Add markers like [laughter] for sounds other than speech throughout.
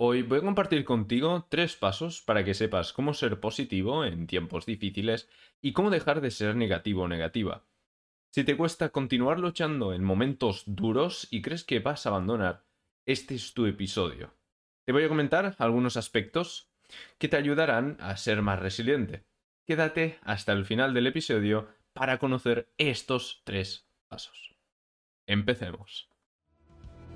Hoy voy a compartir contigo tres pasos para que sepas cómo ser positivo en tiempos difíciles y cómo dejar de ser negativo o negativa. Si te cuesta continuar luchando en momentos duros y crees que vas a abandonar, este es tu episodio. Te voy a comentar algunos aspectos que te ayudarán a ser más resiliente. Quédate hasta el final del episodio para conocer estos tres pasos. Empecemos.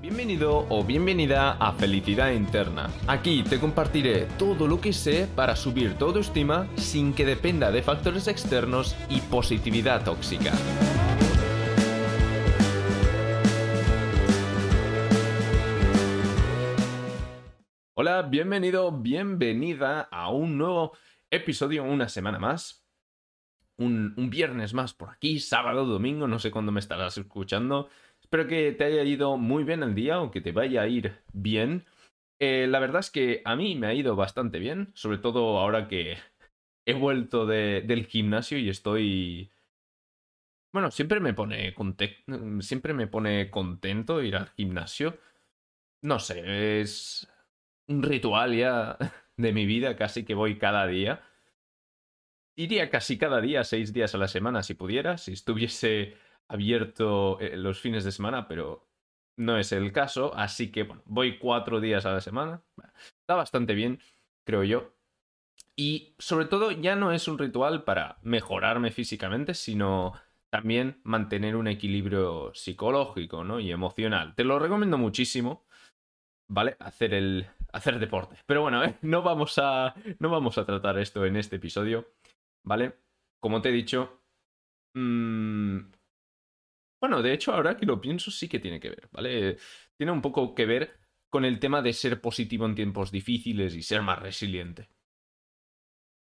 Bienvenido o bienvenida a Felicidad Interna. Aquí te compartiré todo lo que sé para subir tu autoestima sin que dependa de factores externos y positividad tóxica. Hola, bienvenido, bienvenida a un nuevo episodio, una semana más. Un, un, viernes más por aquí, sábado, domingo, no sé cuándo me estarás escuchando. Espero que te haya ido muy bien el día o que te vaya a ir bien. Eh, la verdad es que a mí me ha ido bastante bien, sobre todo ahora que he vuelto de, del gimnasio y estoy... Bueno, siempre me pone siempre me pone contento ir al gimnasio. No sé, es un ritual ya [laughs] de mi vida, casi que voy cada día. Iría casi cada día, seis días a la semana si pudiera, si estuviese abierto eh, los fines de semana, pero no es el caso, así que bueno, voy cuatro días a la semana. Está bastante bien, creo yo. Y sobre todo ya no es un ritual para mejorarme físicamente, sino también mantener un equilibrio psicológico ¿no? y emocional. Te lo recomiendo muchísimo, ¿vale? Hacer el. hacer deporte. Pero bueno, [laughs] no, vamos a, no vamos a tratar esto en este episodio, ¿vale? Como te he dicho, mmm, bueno, de hecho, ahora que lo pienso, sí que tiene que ver, ¿vale? Tiene un poco que ver con el tema de ser positivo en tiempos difíciles y ser más resiliente.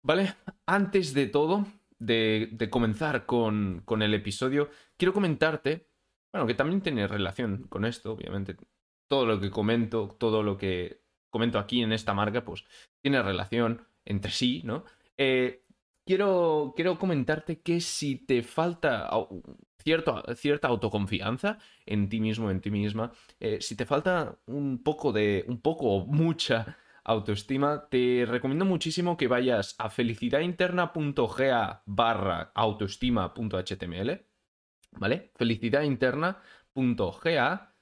¿Vale? Antes de todo, de, de comenzar con, con el episodio, quiero comentarte, bueno, que también tiene relación con esto, obviamente. Todo lo que comento, todo lo que comento aquí en esta marca, pues tiene relación entre sí, ¿no? Eh, quiero, quiero comentarte que si te falta cierta autoconfianza en ti mismo, en ti misma. Eh, si te falta un poco de, un poco o mucha autoestima, te recomiendo muchísimo que vayas a felicidadinterna.ga barra autoestima.html, ¿vale? felicidadinterna.ga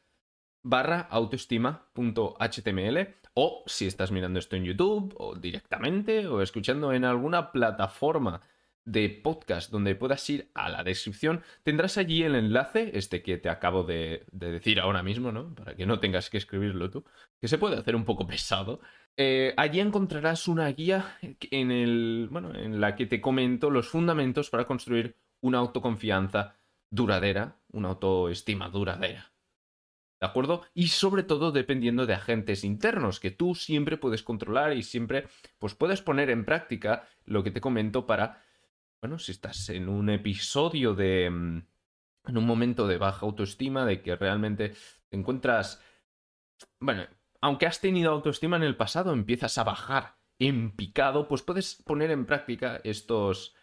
barra autoestima.html o si estás mirando esto en YouTube o directamente o escuchando en alguna plataforma de podcast donde puedas ir a la descripción, tendrás allí el enlace, este que te acabo de, decir ahora mismo, ¿no? Para que no tengas que escribirlo tú, que se puede hacer un poco pesado. Eh, allí encontrarás una guía en, el, bueno, en la que te comento los fundamentos para construir una autoconfianza duradera, una autoestima duradera. ¿De acuerdo? Y sobre todo dependiendo de agentes internos que tú siempre puedes controlar y siempre pues puedes poner en práctica lo que te comento para bueno, si estás en un episodio de... Mm, en un momento de baja autoestima, de que realmente te encuentras... Bueno, aunque has tenido autoestima en el pasado, empiezas a bajar en picado, pues puedes poner en práctica estos...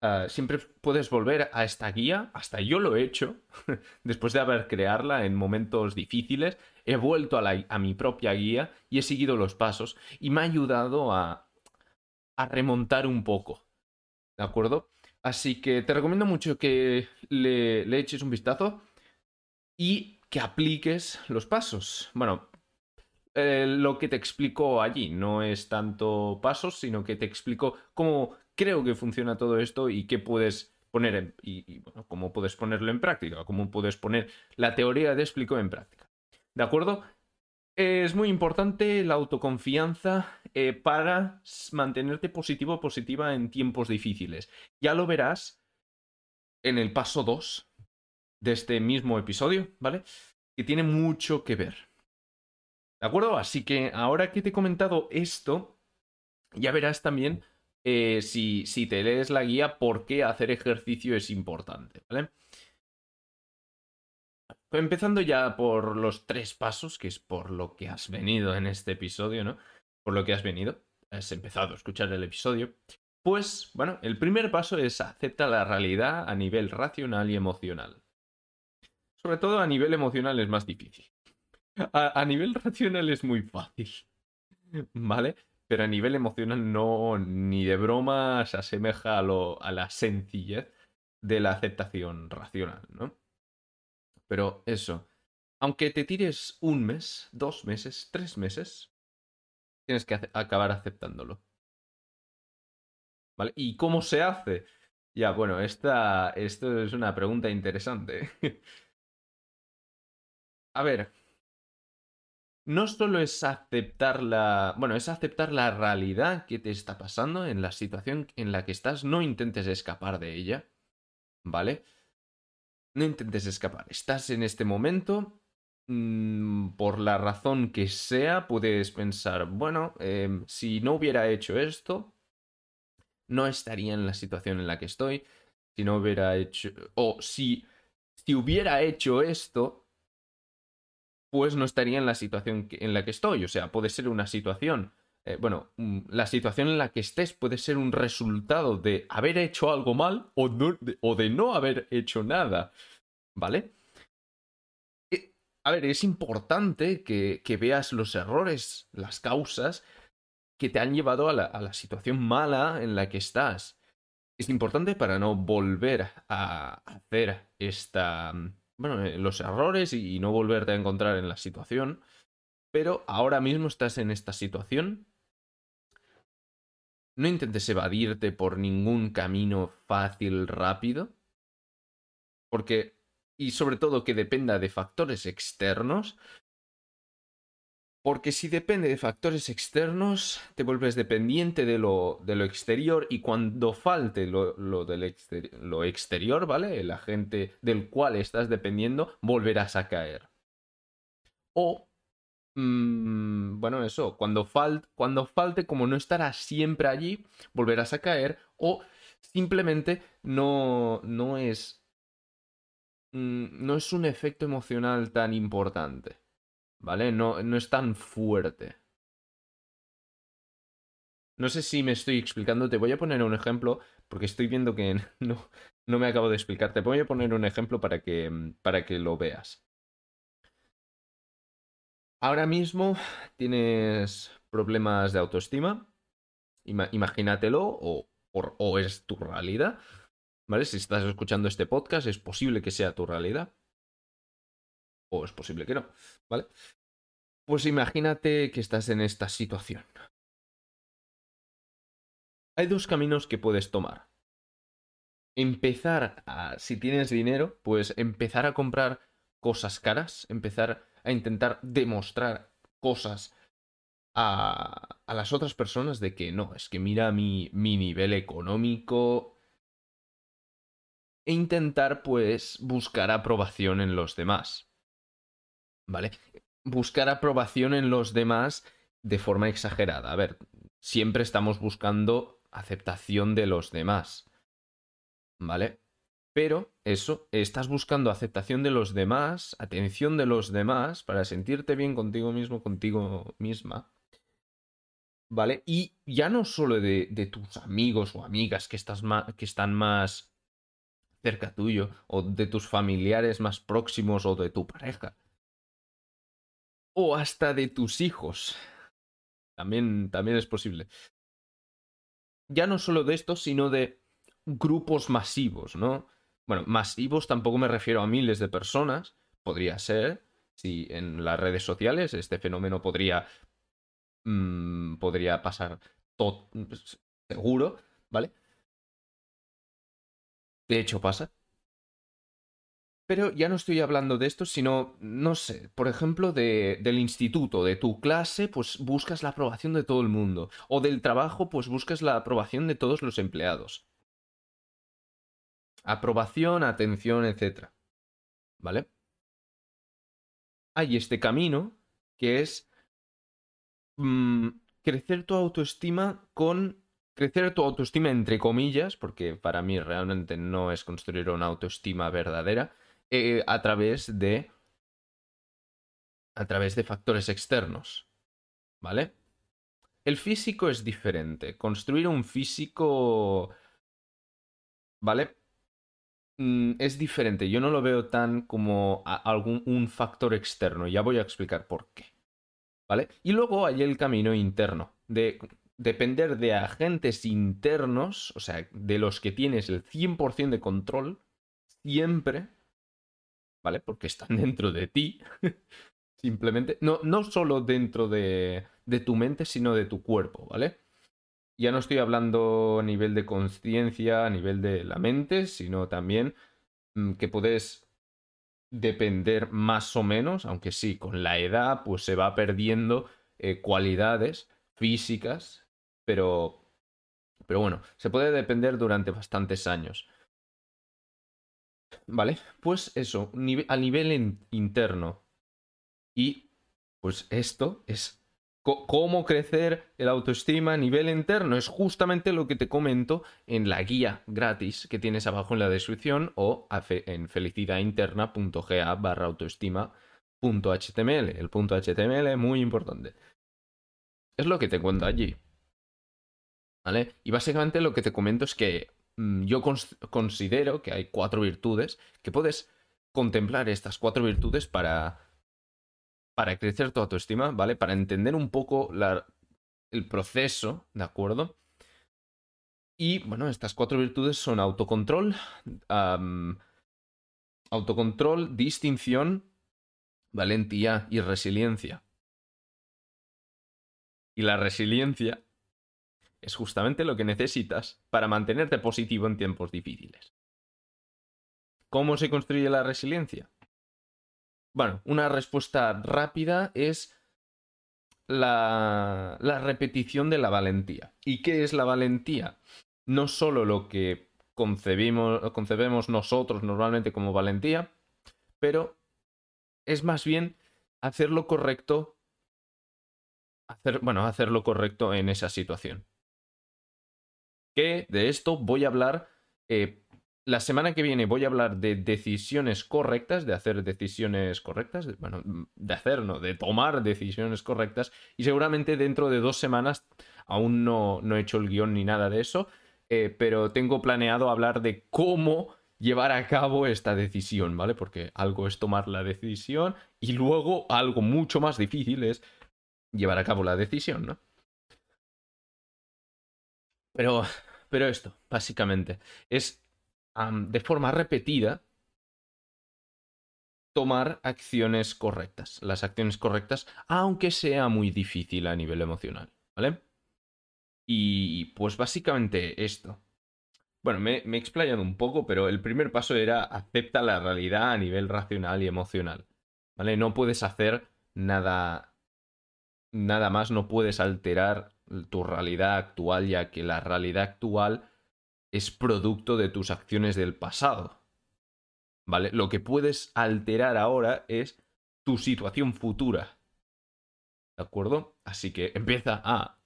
Ah, siempre puedes volver a esta guía, hasta yo lo he hecho, [laughs] después de haber crearla en momentos difíciles, he vuelto a, a mi propia guía y he seguido los pasos y me ha ayudado a, a remontar un poco. ¿De acuerdo? Así que te recomiendo mucho que le, eches un vistazo y que apliques los pasos. Bueno, eh, lo que te explico allí no es tanto pasos, sino que te explico cómo creo que funciona todo esto y qué puedes poner en, y, bueno, cómo puedes ponerlo en práctica, cómo puedes poner la teoría de explico en práctica. ¿De acuerdo? Es muy importante la autoconfianza eh, para mantenerte positivo o positiva en tiempos difíciles. Ya lo verás en el paso 2 de este mismo episodio, ¿vale? Que tiene mucho que ver. ¿De acuerdo? Así que ahora que te he comentado esto, ya verás también eh, si, si te lees la guía por qué hacer ejercicio es importante, ¿vale? Empezando ya por los tres pasos, que es por lo que has venido en este episodio, ¿no? Por lo que has venido, has empezado a escuchar el episodio. Pues, bueno, el primer paso es acepta la realidad a nivel racional y emocional. Sobre todo a nivel emocional es más difícil. A, nivel racional es muy fácil. ¿vale? Pero a nivel emocional no, ni de broma se asemeja a, lo, a la sencillez de la aceptación racional, ¿no? Pero eso, aunque te tires un mes, dos meses, tres meses, tienes que acabar aceptándolo. ¿Vale? ¿Y cómo se hace? Ya, bueno, esta, esto es una pregunta interesante. [laughs] A ver, no solo es aceptar la. Bueno, es aceptar la realidad que te está pasando en la situación en la que estás. No intentes escapar de ella. ¿Vale? No intentes escapar. Estás en este momento. Mm, por la razón que sea, puedes pensar, bueno, em, si no hubiera hecho esto, no estaría en la situación en la que estoy. Si no hubiera hecho. O si. Si hubiera hecho esto, pues no estaría en la situación en la que estoy. O sea, puede ser una situación, eh, bueno, mm, la situación en la que estés puede ser un resultado de haber hecho algo mal o, o de no haber hecho nada. ¿Vale? A ver, es importante que, que, veas los errores, las causas que te han llevado a la, situación mala en la que estás. Es importante para no volver a hacer esta, bueno, eh, los errores y no volverte a encontrar en la situación. Pero ahora mismo estás en esta situación. No intentes evadirte por ningún camino fácil, rápido. Porque, y sobre todo que dependa de factores externos, porque si depende de factores externos, te vuelves dependiente de lo, de lo exterior y cuando falte lo, lo del lo exterior, ¿vale? El agente del cual estás dependiendo, volverás a caer. O, mmm, bueno, eso, cuando, cuando falte, como no estarás siempre allí, volverás a caer o simplemente no, no es... Mmm, no es un efecto emocional tan importante. ¿Vale? No, no es tan fuerte. No sé si me estoy explicando. Te voy a poner un ejemplo porque estoy viendo que [laughs] no, no me acabo de explicar. Te voy a poner un ejemplo para que, para que lo veas. Ahora mismo tienes problemas de autoestima. imagínatelo o, o es tu realidad. ¿Vale? Si estás escuchando este podcast, es posible que sea tu realidad o es posible que no, ¿vale? Pues imagínate que estás en esta situación. Hay dos caminos que puedes tomar. Empezar a, si tienes dinero, pues empezar a comprar cosas caras, empezar a intentar demostrar cosas a, a las otras personas de que no, es que mira mi, mi nivel económico, e intentar pues buscar aprobación en los demás. ¿vale? Buscar aprobación en los demás de forma exagerada. A ver, siempre estamos buscando aceptación de los demás, ¿vale? Pero eso, estás buscando aceptación de los demás, atención de los demás, para sentirte bien contigo mismo, contigo misma. ¿Vale? Y ya no solo de, tus amigos o amigas que, estás que están más cerca tuyo, o de tus familiares más próximos, o de tu pareja, o hasta de tus hijos. También, también es posible. Ya no solo de esto, sino de grupos masivos, ¿no? Bueno, masivos tampoco me refiero a miles de personas, podría ser, si en las redes sociales este fenómeno podría, mm, podría pasar seguro, ¿vale? De hecho pasa. Pero ya no estoy hablando de esto, sino, no sé, por ejemplo, de, del instituto, de tu clase, pues buscas la aprobación de todo el mundo. O del trabajo, pues buscas la aprobación de todos los empleados. Aprobación, atención, etc. ¿Vale? Hay este camino que es mm, crecer tu autoestima con... Crecer tu autoestima entre comillas, porque para mí realmente no es construir una autoestima verdadera, eh, a través de. a través de factores externos. ¿Vale? El físico es diferente. Construir un físico. ¿Vale? Mm, es diferente. Yo no lo veo tan como algún un factor externo. Ya voy a explicar por qué. ¿vale? Y luego hay el camino interno, de depender de agentes internos, o sea, de los que tienes el 100% de control, siempre, ¿vale? Porque están [laughs] dentro de ti, [laughs] simplemente, no, no solo dentro de, tu mente, sino de tu cuerpo, ¿vale? Ya no estoy hablando a nivel de conciencia, a nivel de la mente, sino también mm, que puedes depender más o menos, aunque sí, con la edad pues se va perdiendo eh, cualidades físicas, pero, pero bueno, se puede depender durante bastantes años. ¿Vale? Pues eso, a nivel interno. Y pues esto es cómo crecer el autoestima a nivel interno. Es justamente lo que te comento en la guía gratis que tienes abajo en la descripción o en felicidadinterna.ga barra autoestima.html. El punto HTML es muy importante. Es lo que te cuento allí. Y básicamente lo que te comento es que mm, yo considero que hay cuatro virtudes que puedes contemplar estas cuatro virtudes para para crecer tu autoestima, ¿vale? Para entender un poco el proceso, ¿de acuerdo? Y bueno, estas cuatro virtudes son autocontrol, autocontrol, distinción, valentía y resiliencia. Y la resiliencia es justamente lo que necesitas para mantenerte positivo en tiempos difíciles. ¿Cómo se construye la resiliencia? Bueno, una respuesta rápida es la, repetición de la valentía. ¿Y qué es la valentía? No solo lo que concebimos, concebemos nosotros normalmente como valentía, pero es más bien hacer lo correcto, hacer, bueno, hacer lo correcto en esa situación. De esto voy a hablar eh, la semana que viene voy a hablar de decisiones correctas, de hacer decisiones correctas, bueno, de hacer, no, de tomar decisiones correctas. Y seguramente dentro de dos semanas, aún no, no he hecho el guion ni nada de eso, eh, pero tengo planeado hablar de cómo llevar a cabo esta decisión, ¿vale? Porque algo es tomar la decisión y luego algo mucho más difícil es llevar a cabo la decisión, ¿no? Pero, pero esto, básicamente, es de forma repetida tomar acciones correctas. Las acciones correctas, aunque sea muy difícil a nivel emocional, ¿vale? Y pues básicamente esto. Bueno, me, me, he explayado un poco, pero el primer paso era acepta la realidad a nivel racional y emocional. ¿Vale? No puedes hacer nada. Nada más, no puedes alterar tu realidad actual, ya que la realidad actual es producto de tus acciones del pasado. ¿Vale? Lo que puedes alterar ahora es tu situación futura. ¿De acuerdo? Así que empieza a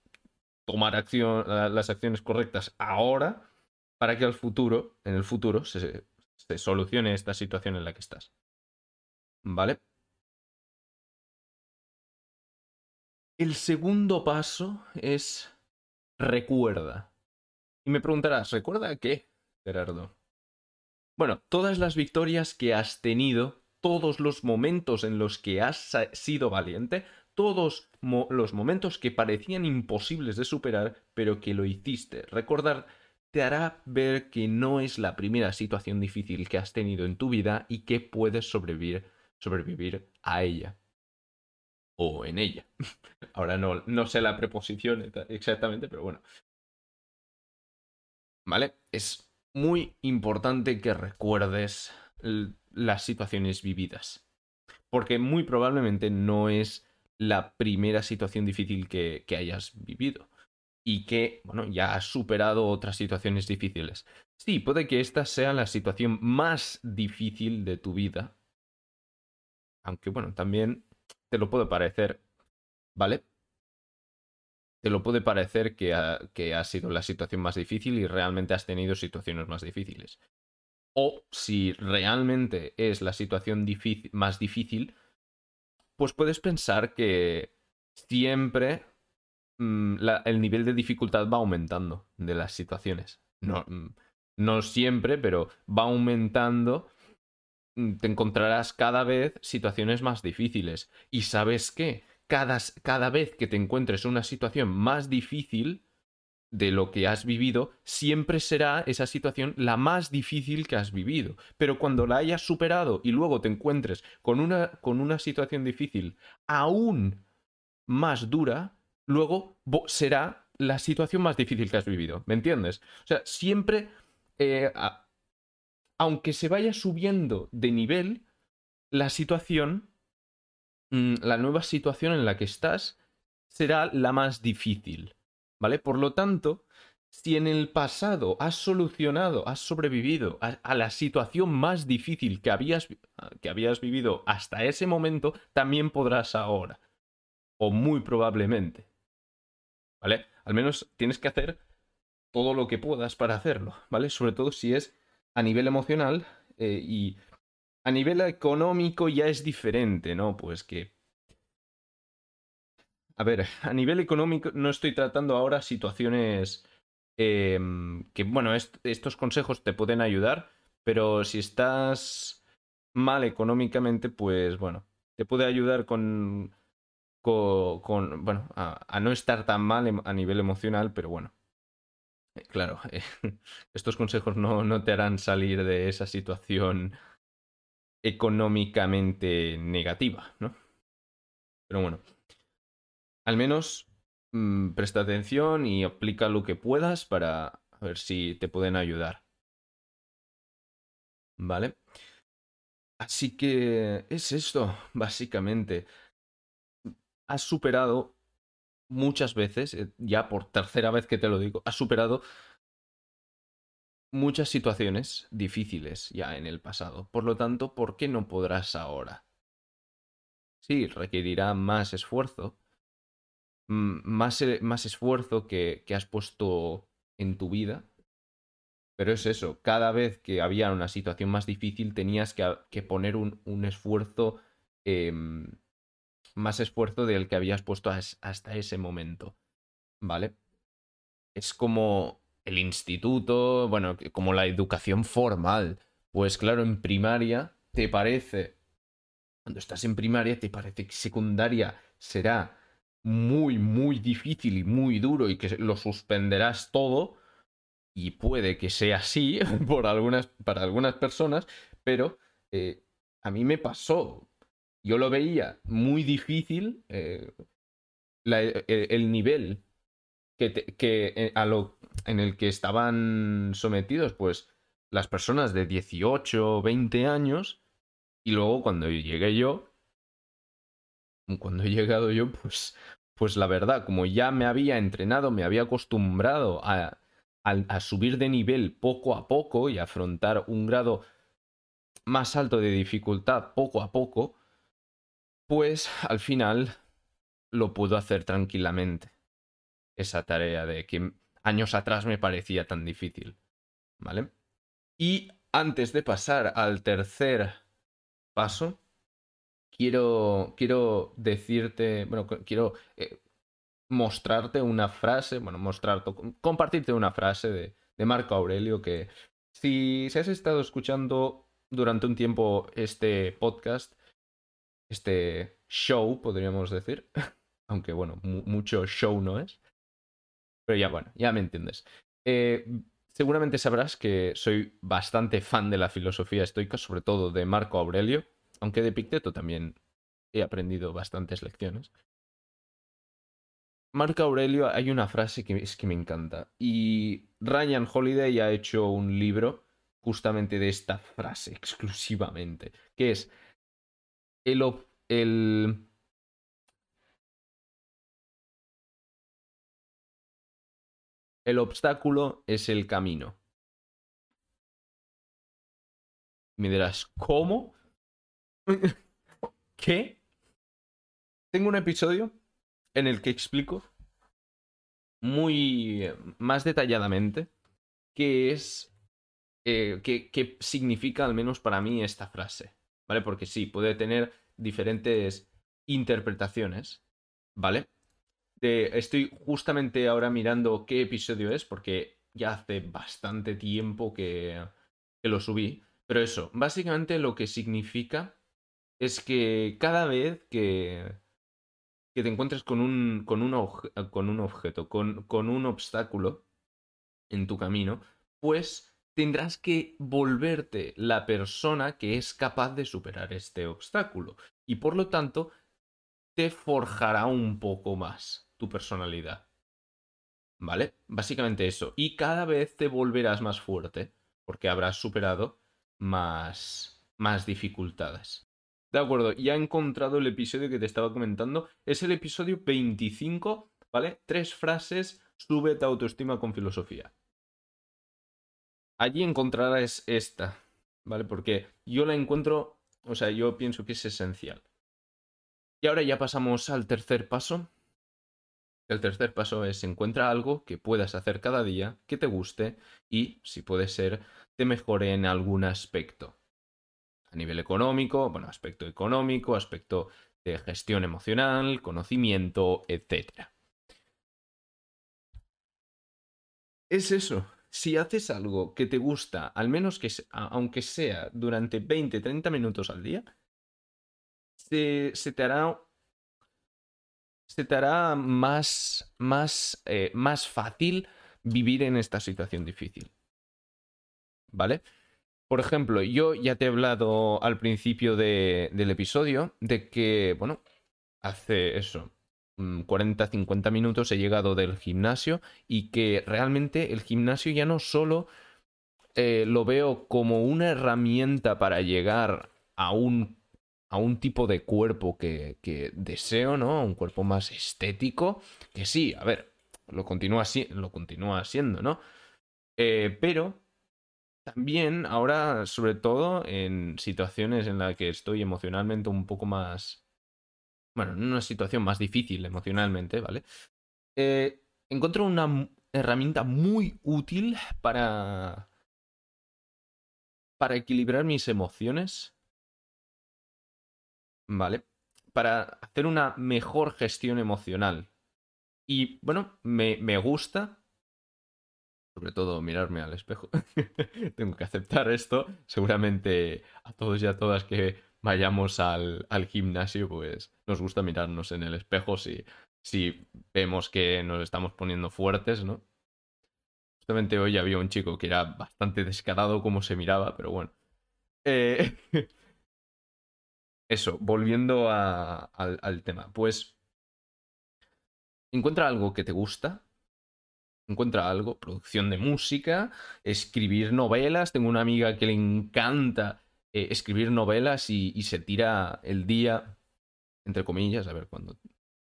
tomar acción, las acciones correctas ahora para que al futuro, en el futuro, se, se solucione esta situación en la que estás. ¿Vale? El segundo paso es recuerda. Y me preguntarás, ¿recuerda qué, Gerardo? Bueno, todas las victorias que has tenido, todos los momentos en los que has sido valiente, todos los momentos que parecían imposibles de superar, pero que lo hiciste. Recordar te hará ver que no es la primera situación difícil que has tenido en tu vida y que puedes sobrevivir, sobrevivir a ella. O en ella. [laughs] Ahora no, no sé la preposición exactamente, pero bueno, ¿Vale? Es muy importante que recuerdes las situaciones vividas. Porque muy probablemente no es la primera situación difícil que, que hayas vivido. Y que, bueno, ya has superado otras situaciones difíciles. Sí, puede que esta sea la situación más difícil de tu vida. Aunque, bueno, también te lo puede parecer. ¿Vale? te lo puede parecer que ha, sido la situación más difícil y realmente has tenido situaciones más difíciles. O si realmente es la situación más difícil, pues puedes pensar que siempre mm, el nivel de dificultad va aumentando de las situaciones. No, mm, no siempre, pero va aumentando. Mm, te encontrarás cada vez situaciones más difíciles. ¿Y sabes qué? cada, cada vez que te encuentres en una situación más difícil de lo que has vivido, siempre será esa situación la más difícil que has vivido. Pero cuando la hayas superado y luego te encuentres con una, con una situación difícil aún más dura, luego será la situación más difícil que has vivido. ¿Me entiendes? O sea, siempre, eh, aunque se vaya subiendo de nivel, la situación, mm, la nueva situación en la que estás, será la más difícil. ¿Vale? Por lo tanto, si en el pasado has solucionado, has sobrevivido a, la situación más difícil que habías, que habías vivido hasta ese momento, también podrás ahora. O muy probablemente. ¿Vale? Al menos tienes que hacer todo lo que puedas para hacerlo, ¿vale? Sobre todo si es a nivel emocional eh, y a nivel económico ya es diferente, ¿no? Pues que a ver, [laughs] a nivel económico no estoy tratando ahora situaciones em, que, bueno, estos consejos te pueden ayudar, pero si estás mal económicamente, pues bueno, te puede ayudar con, con, bueno, a, no estar tan mal em, a nivel emocional, pero bueno. Eh, claro, [laughs] estos consejos no, no te harán salir de esa situación económicamente negativa, ¿no? Pero bueno al menos mm, presta atención y aplica lo que puedas para ver si te pueden ayudar. ¿Vale? Así que es esto, básicamente. Has superado muchas veces, eh, ya por tercera vez que te lo digo, has superado muchas situaciones difíciles ya en el pasado. Por lo tanto, ¿por qué no podrás ahora? Sí, requerirá más esfuerzo, más, e, más esfuerzo que, que, has puesto en tu vida. Pero es eso, cada vez que había una situación más difícil tenías que, que poner un, un esfuerzo, em, más esfuerzo del que habías puesto hasta ese momento. ¿Vale? Es como el instituto, bueno, como la educación formal. Pues claro, en primaria te parece, cuando estás en primaria te parece que secundaria será muy, muy difícil y muy duro y que lo suspenderás todo. Y puede que sea así [laughs] por algunas, para algunas personas, pero eh, a mí me pasó. Yo lo veía muy difícil eh, e, el, nivel que, que eh, a lo, en el que estaban sometidos, pues las personas de 18 o 20 años. Y luego cuando llegué yo, cuando he llegado yo, pues, pues la verdad, como ya me había entrenado, me había acostumbrado a, a, subir de nivel poco a poco y afrontar un grado más alto de dificultad poco a poco, pues al final lo puedo hacer tranquilamente. Esa tarea de que años atrás me parecía tan difícil. ¿Vale? Y antes de pasar al tercer paso, quiero, quiero decirte, bueno, quiero eh, mostrarte una frase, bueno, mostrarte, compartirte una frase de, de Marco Aurelio que si, si has estado escuchando durante un tiempo este podcast, este show, podríamos decir, [laughs] aunque bueno, mucho show no es, pero ya bueno, ya me entiendes. Eh, seguramente sabrás que soy bastante fan de la filosofía estoica, sobre todo de Marco Aurelio. Aunque de Picteto también he aprendido bastantes lecciones. Marco Aurelio hay una frase que es que me encanta. Y Ryan Holiday ha hecho un libro justamente de esta frase exclusivamente. Que es el, el El obstáculo es el camino. Me dirás, ¿cómo? ¿Qué? Tengo un episodio en el que explico muy más detalladamente qué es, eh, qué, significa al menos para mí esta frase, ¿vale? Porque sí, puede tener diferentes interpretaciones, ¿vale? estoy justamente ahora mirando qué episodio es, porque ya hace bastante tiempo que, que lo subí. Pero eso, básicamente lo que significa es que cada vez que, que te encuentres con un, con un, con un objeto, con, con un obstáculo en tu camino, pues tendrás que volverte la persona que es capaz de superar este obstáculo. Y por lo tanto, te forjará un poco más tu personalidad. ¿Vale? Básicamente eso. Y cada vez te volverás más fuerte porque habrás superado más, más dificultades. De acuerdo, ya he encontrado el episodio que te estaba comentando. Es el episodio 25, ¿vale? Tres frases, sube tu autoestima con filosofía. Allí encontrarás esta, ¿vale? Porque yo la encuentro, o sea, yo pienso que es esencial. Y ahora ya pasamos al tercer paso. El tercer paso es encuentra algo que puedas hacer cada día, que te guste y, si puede ser, te mejore en algún aspecto. A nivel económico, bueno, aspecto económico, aspecto de gestión emocional, conocimiento, etc. Es eso. Si haces algo que te gusta, al menos que aunque sea durante 20-30 minutos al día, se, te hará se te hará más, más, eh, más fácil vivir en esta situación difícil. ¿Vale? Por ejemplo, yo ya te he hablado al principio del episodio de que, bueno, hace eso, 40-50 mm, minutos he llegado del gimnasio y que realmente el gimnasio ya no solo eh, lo veo como una herramienta para llegar a un, a un tipo de cuerpo que, que deseo, ¿no? Un cuerpo más estético, que sí, a ver, lo continúa, lo continúa siendo, ¿no? Eh, pero también ahora, sobre todo en situaciones en las que estoy emocionalmente un poco más... Bueno, en una situación más difícil emocionalmente, ¿vale? Eh, encuentro una herramienta muy útil para... para equilibrar mis emociones. ¿Vale? Para hacer una mejor gestión emocional. Y bueno, me, me gusta sobre todo mirarme al espejo. [laughs] Tengo que aceptar esto. Seguramente a todos y a todas que vayamos al, al gimnasio, pues nos gusta mirarnos en el espejo si, si vemos que nos estamos poniendo fuertes, ¿no? Justamente hoy había un chico que era bastante descarado como se miraba, pero bueno. Eh, [laughs] eso, volviendo al, al tema. Pues encuentra algo que te gusta, encuentra algo, producción de música, escribir novelas. Tengo una amiga que le encanta eh, escribir novelas y, se tira el día, entre comillas, a ver, cuando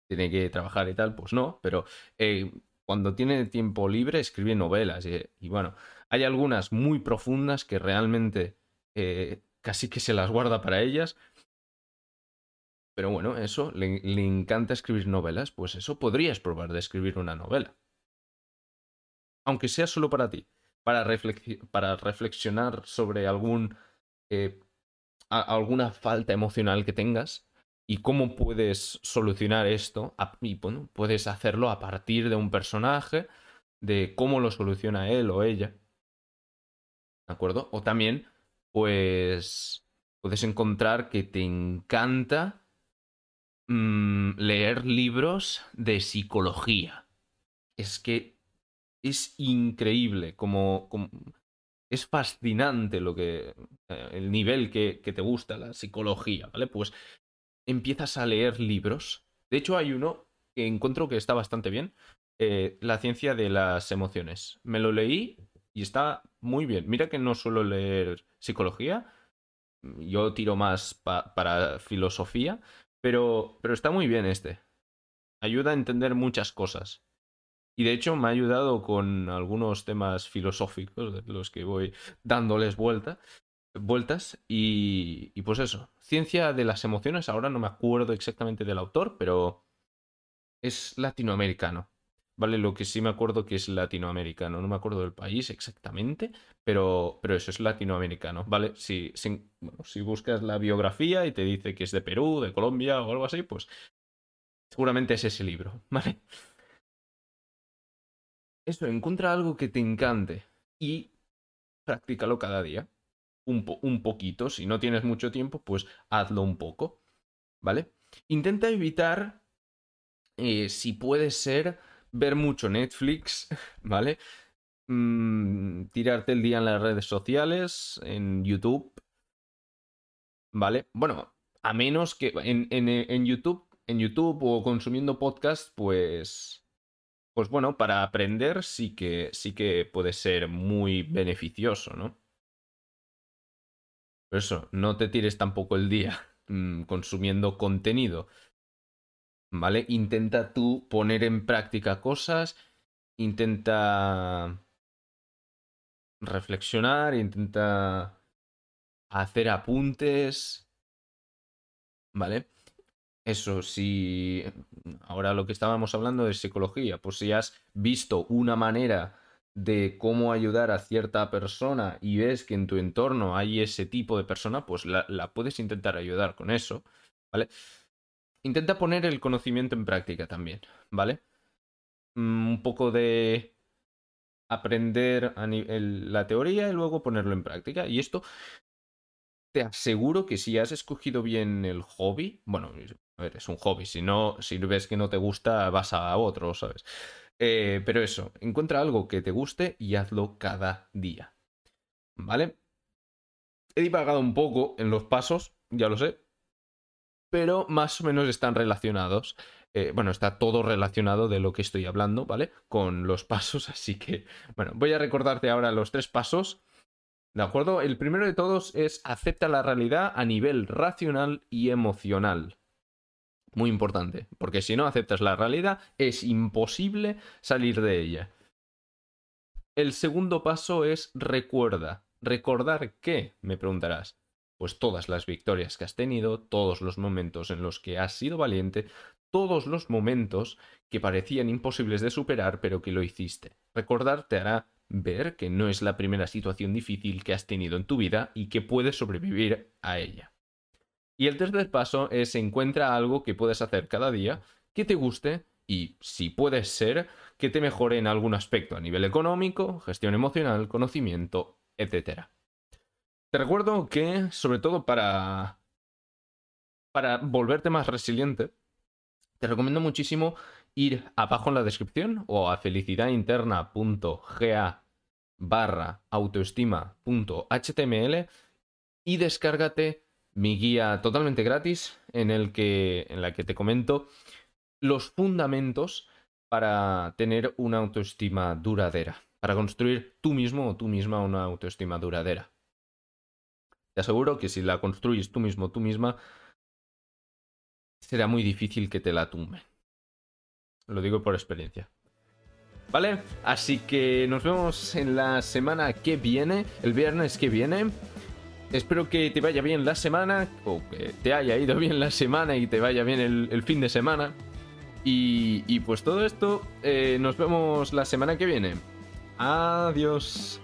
tiene que trabajar y tal, pues no, pero eh, cuando tiene tiempo libre escribe novelas. Y, bueno, hay algunas muy profundas que realmente eh, casi que se las guarda para ellas. Pero bueno, eso, le, le encanta escribir novelas, pues eso podrías probar de escribir una novela aunque sea solo para ti, para, para reflexionar sobre algún, eh, alguna falta emocional que tengas y cómo puedes solucionar esto. Y bueno, puedes hacerlo a partir de un personaje, de cómo lo soluciona él o ella. ¿De acuerdo? O también, pues, puedes encontrar que te encanta mm, leer libros de psicología. Es que es increíble, como, es fascinante lo que eh, el nivel que, te gusta la psicología, ¿vale? Pues empiezas a leer libros. De hecho, hay uno que encuentro que está bastante bien, eh, La ciencia de las emociones. Me lo leí y está muy bien. Mira que no suelo leer psicología, yo tiro más para filosofía, pero, pero está muy bien este. Ayuda a entender muchas cosas. Y de hecho me ha ayudado con algunos temas filosóficos de los que voy dándoles vuelta, vueltas. Y, y pues eso, ciencia de las emociones, ahora no me acuerdo exactamente del autor, pero es latinoamericano. ¿Vale? Lo que sí me acuerdo que es latinoamericano. No me acuerdo del país exactamente, pero, pero eso es latinoamericano. ¿Vale? Si, si, si buscas la biografía y te dice que es de Perú, de Colombia o algo así, pues seguramente es ese libro. [laughs] ¿Vale? Eso, encuentra algo que te encante y practícalo cada día. Un, un poquito, si no tienes mucho tiempo, pues hazlo un poco, ¿vale? Intenta evitar eh, si puede ser, ver mucho Netflix, [laughs] ¿vale? Mm, tirarte el día en las redes sociales, en YouTube, ¿vale? Bueno, a menos que en, en YouTube, en YouTube o consumiendo podcast, pues pues bueno, para aprender sí que, sí que puede ser muy beneficioso, ¿no? Pero eso, no te tires tampoco el día [laughs] mm, consumiendo contenido. ¿Vale? Intenta tú poner en práctica cosas, intenta reflexionar, intenta hacer apuntes. ¿Vale? Eso, si ahora lo que estábamos hablando de psicología, pues si has visto una manera de cómo ayudar a cierta persona y ves que en tu entorno hay ese tipo de persona, pues la, puedes intentar ayudar con eso, ¿vale? Intenta poner el conocimiento en práctica también, ¿vale? Mm, un poco de aprender la teoría y luego ponerlo en práctica. Y esto te aseguro que si has escogido bien el hobby, bueno, a ver, es un hobby, si no, si ves que no te gusta, vas a otro, ¿sabes? Eh, pero eso, encuentra algo que te guste y hazlo cada día. ¿Vale? He divagado un poco en los pasos, ya lo sé, pero más o menos están relacionados. Eh, bueno, está todo relacionado de lo que estoy hablando, ¿vale? Con los pasos, [laughs] así que, bueno, voy a recordarte ahora los tres pasos. ¿De acuerdo? El primero de todos es acepta la realidad a nivel racional y emocional. Muy importante, porque si no aceptas la realidad es imposible salir de ella. El segundo paso es recuerda. ¿Recordar qué? me preguntarás. Pues todas las victorias que has tenido, todos los momentos en los que has sido valiente, todos los momentos que parecían imposibles de superar pero que lo hiciste. Recordar te hará ver que no es la primera situación difícil que has tenido en tu vida y que puedes sobrevivir a ella. Y el tercer paso es encuentra algo que puedes hacer cada día que te guste y, si puede ser, que te mejore en algún aspecto a nivel económico, gestión emocional, conocimiento, etc. Te recuerdo que, sobre todo para, para volverte más resiliente, te recomiendo muchísimo ir abajo en la descripción o a felicidadinterna.ga barra autoestima.html y descárgate mi guía totalmente gratis en el que en la que te comento los fundamentos para tener una autoestima duradera, para construir tú mismo o tú misma una autoestima duradera. Te aseguro que si la construyes tú mismo o tú misma, será muy difícil que te la tumben. Lo digo por experiencia. ¿Vale? Así que nos vemos en la semana que viene, el viernes que viene. Espero que te vaya bien la semana, o que te haya ido bien la semana y te vaya bien el, fin de semana. Y, pues todo esto, eh, nos vemos la semana que viene. Adiós.